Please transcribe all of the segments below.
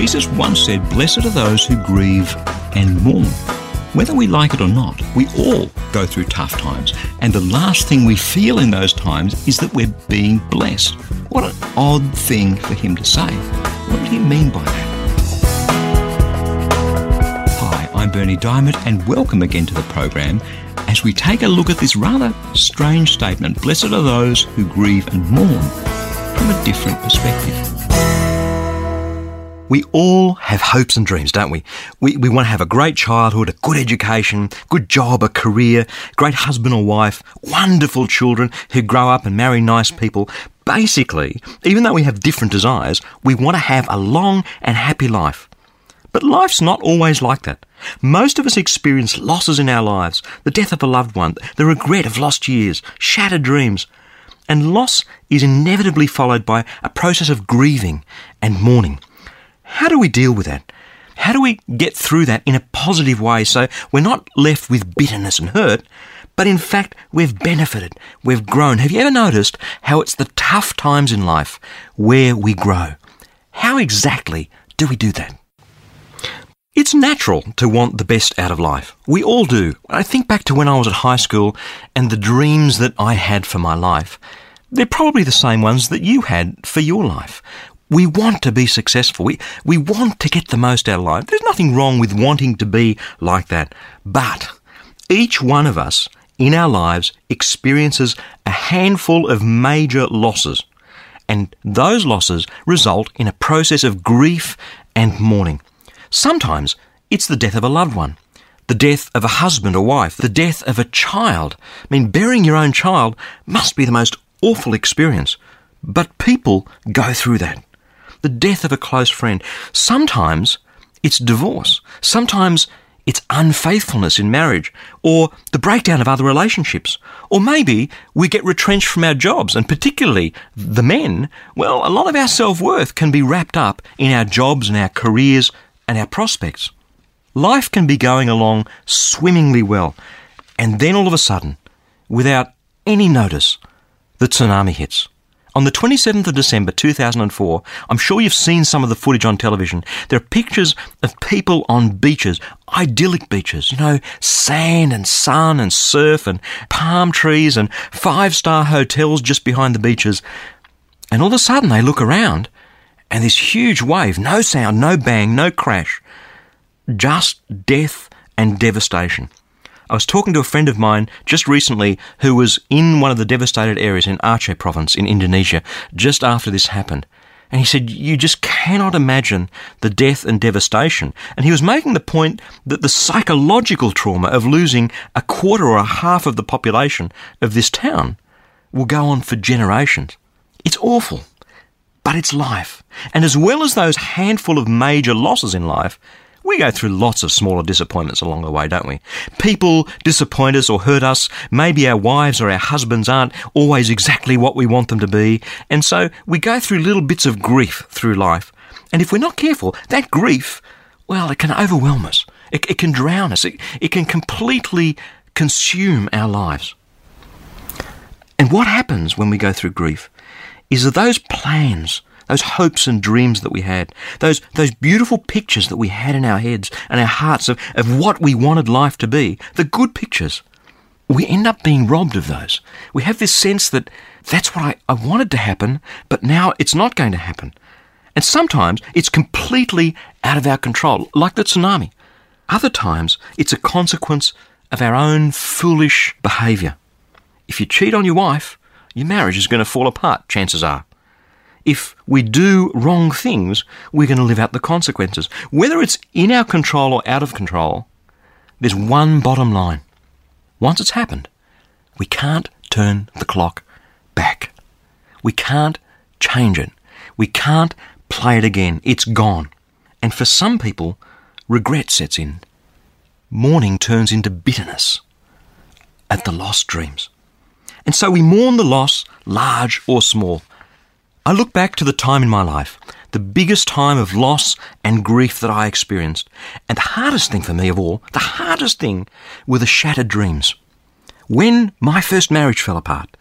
Jesus once said, Blessed are those who grieve and mourn. Whether we like it or not, we all go through tough times, and the last thing we feel in those times is that we're being blessed. What an odd thing for him to say. What did he mean by that? Hi, I'm Berni Dymet, and welcome again to the program as we take a look at this rather strange statement Blessed are those who grieve and mourn from a different perspective. We all have hopes and dreams, don't we? We, we want to have a great childhood, a good education, good job, a career, great husband or wife, wonderful children who grow up and marry nice people. Basically, even though we have different desires, we want to have a long and happy life. But life's not always like that. Most of us experience losses in our lives the death of a loved one, the regret of lost years, shattered dreams. And loss is inevitably followed by a process of grieving and mourning. How do we deal with that? How do we get through that in a positive way so we're not left with bitterness and hurt, but in fact we've benefited, we've grown? Have you ever noticed how it's the tough times in life where we grow? How exactly do we do that? It's natural to want the best out of life. We all do. I think back to when I was at high school and the dreams that I had for my life. They're probably the same ones that you had for your life. We want to be successful. We, we want to get the most out of life. There's nothing wrong with wanting to be like that. But each one of us in our lives experiences a handful of major losses. And those losses result in a process of grief and mourning. Sometimes it's the death of a loved one, the death of a husband or wife, the death of a child. I mean, burying your own child must be the most awful experience. But people go through that the death of a close friend. Sometimes it's divorce. Sometimes it's unfaithfulness in marriage or the breakdown of other relationships. Or maybe we get retrenched from our jobs and particularly the men, well, a lot of our self-worth can be wrapped up in our jobs and our careers and our prospects. Life can be going along swimmingly well and then all of a sudden, without any notice, the tsunami hits. On the 27th of December 2004, I'm sure you've seen some of the footage on television. There are pictures of people on beaches, idyllic beaches, you know, sand and sun and surf and palm trees and five star hotels just behind the beaches. And all of a sudden they look around and this huge wave, no sound, no bang, no crash, just death and devastation. I was talking to a friend of mine just recently who was in one of the devastated areas in Aceh province in Indonesia just after this happened. And he said, You just cannot imagine the death and devastation. And he was making the point that the psychological trauma of losing a quarter or a half of the population of this town will go on for generations. It's awful, but it's life. And as well as those handful of major losses in life, we go through lots of smaller disappointments along the way, don't we? People disappoint us or hurt us. Maybe our wives or our husbands aren't always exactly what we want them to be. And so we go through little bits of grief through life. And if we're not careful, that grief, well, it can overwhelm us. It, it can drown us. It, it can completely consume our lives. And what happens when we go through grief is that those plans, those hopes and dreams that we had, those, those beautiful pictures that we had in our heads and our hearts of, of what we wanted life to be, the good pictures, we end up being robbed of those. We have this sense that that's what I, I wanted to happen, but now it's not going to happen. And sometimes it's completely out of our control, like the tsunami. Other times it's a consequence of our own foolish behaviour. If you cheat on your wife, your marriage is going to fall apart, chances are if we do wrong things, we're going to live out the consequences. Whether it's in our control or out of control, there's one bottom line. Once it's happened, we can't turn the clock back. We can't change it. We can't play it again. It's gone. And for some people, regret sets in. Mourning turns into bitterness at the lost dreams. And so we mourn the loss, large or small. I look back to the time in my life, the biggest time of loss and grief that I experienced. And the hardest thing for me of all, the hardest thing, were the shattered dreams. When my first marriage fell apart,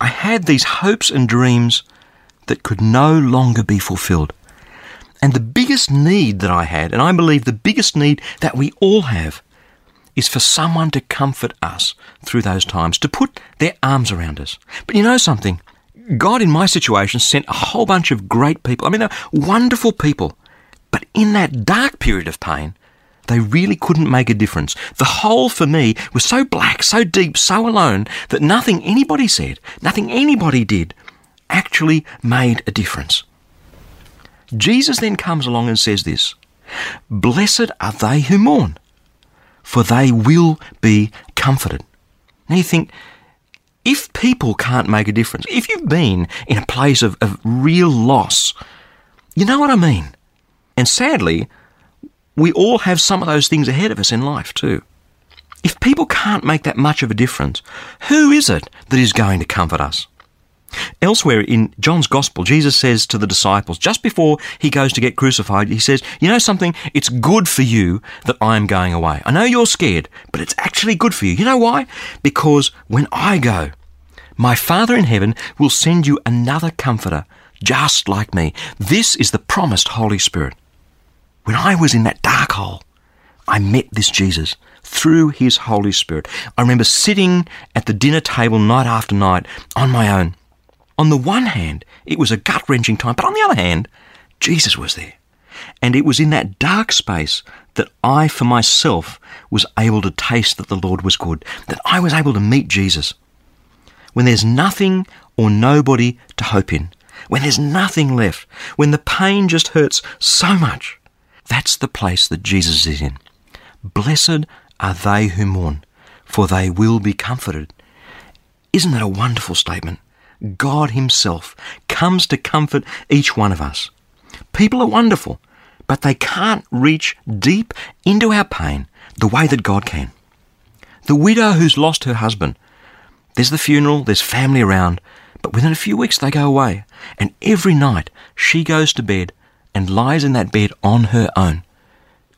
I had these hopes and dreams that could no longer be fulfilled. And the biggest need that I had, and I believe the biggest need that we all have, is for someone to comfort us through those times, to put their arms around us. But you know something? God, in my situation, sent a whole bunch of great people. I mean, they're wonderful people. But in that dark period of pain, they really couldn't make a difference. The hole for me was so black, so deep, so alone that nothing anybody said, nothing anybody did, actually made a difference. Jesus then comes along and says this Blessed are they who mourn, for they will be comforted. Now you think, if people can't make a difference, if you've been in a place of, of real loss, you know what I mean? And sadly, we all have some of those things ahead of us in life too. If people can't make that much of a difference, who is it that is going to comfort us? Elsewhere in John's Gospel, Jesus says to the disciples, just before he goes to get crucified, he says, You know something? It's good for you that I am going away. I know you're scared, but it's actually good for you. You know why? Because when I go, my Father in heaven will send you another comforter, just like me. This is the promised Holy Spirit. When I was in that dark hole, I met this Jesus through his Holy Spirit. I remember sitting at the dinner table night after night on my own. On the one hand, it was a gut wrenching time, but on the other hand, Jesus was there. And it was in that dark space that I, for myself, was able to taste that the Lord was good, that I was able to meet Jesus. When there's nothing or nobody to hope in, when there's nothing left, when the pain just hurts so much, that's the place that Jesus is in. Blessed are they who mourn, for they will be comforted. Isn't that a wonderful statement? God Himself comes to comfort each one of us. People are wonderful, but they can't reach deep into our pain the way that God can. The widow who's lost her husband, there's the funeral, there's family around, but within a few weeks they go away, and every night she goes to bed and lies in that bed on her own,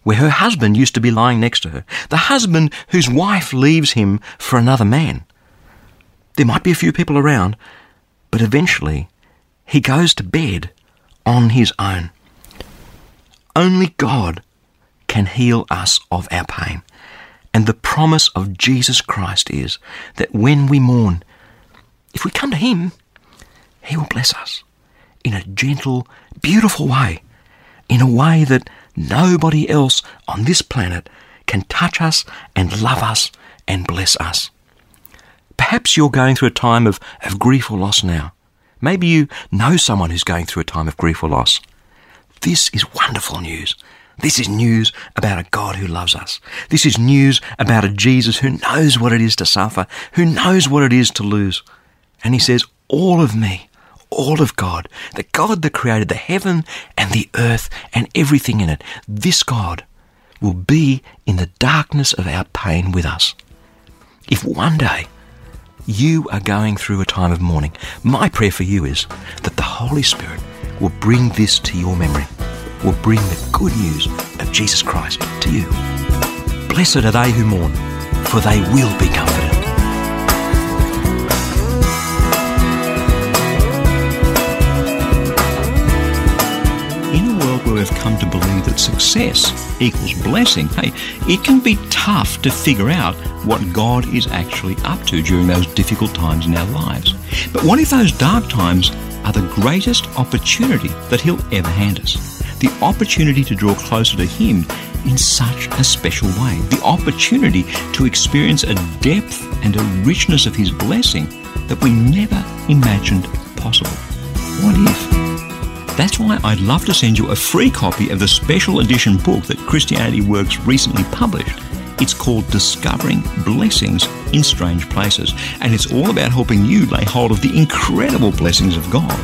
where her husband used to be lying next to her, the husband whose wife leaves him for another man. There might be a few people around, but eventually he goes to bed on his own. Only God can heal us of our pain. And the promise of Jesus Christ is that when we mourn, if we come to Him, He will bless us in a gentle, beautiful way, in a way that nobody else on this planet can touch us and love us and bless us. Perhaps you're going through a time of, of grief or loss now. Maybe you know someone who's going through a time of grief or loss. This is wonderful news. This is news about a God who loves us. This is news about a Jesus who knows what it is to suffer, who knows what it is to lose. And he says, All of me, all of God, the God that created the heaven and the earth and everything in it, this God will be in the darkness of our pain with us. If one day you are going through a time of mourning, my prayer for you is that the Holy Spirit will bring this to your memory, will bring the good news of Jesus Christ to you. Blessed are they who mourn, for they will be comforted. We've come to believe that success equals blessing, hey, it can be tough to figure out what God is actually up to during those difficult times in our lives. But what if those dark times are the greatest opportunity that He'll ever hand us? The opportunity to draw closer to Him in such a special way. The opportunity to experience a depth and a richness of His blessing that we never imagined possible. What if? That's why I'd love to send you a free copy of the special edition book that Christianity Works recently published. It's called Discovering Blessings in Strange Places, and it's all about helping you lay hold of the incredible blessings of God.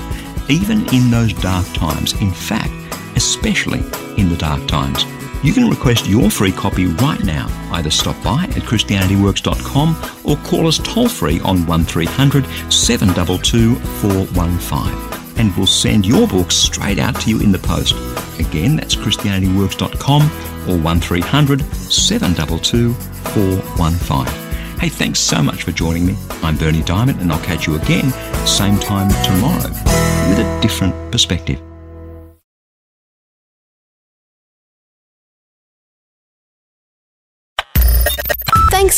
even in those dark times. In fact, especially in the dark times. You can request your free copy right now. Either stop by at ChristianityWorks.com or call us toll free on 1300 722 415 and we'll send your book straight out to you in the post. Again, that's ChristianityWorks.com or 1300 722 415. Hey, thanks so much for joining me. I'm Berni Dymet, and I'll catch you again same time tomorrow with a different perspective.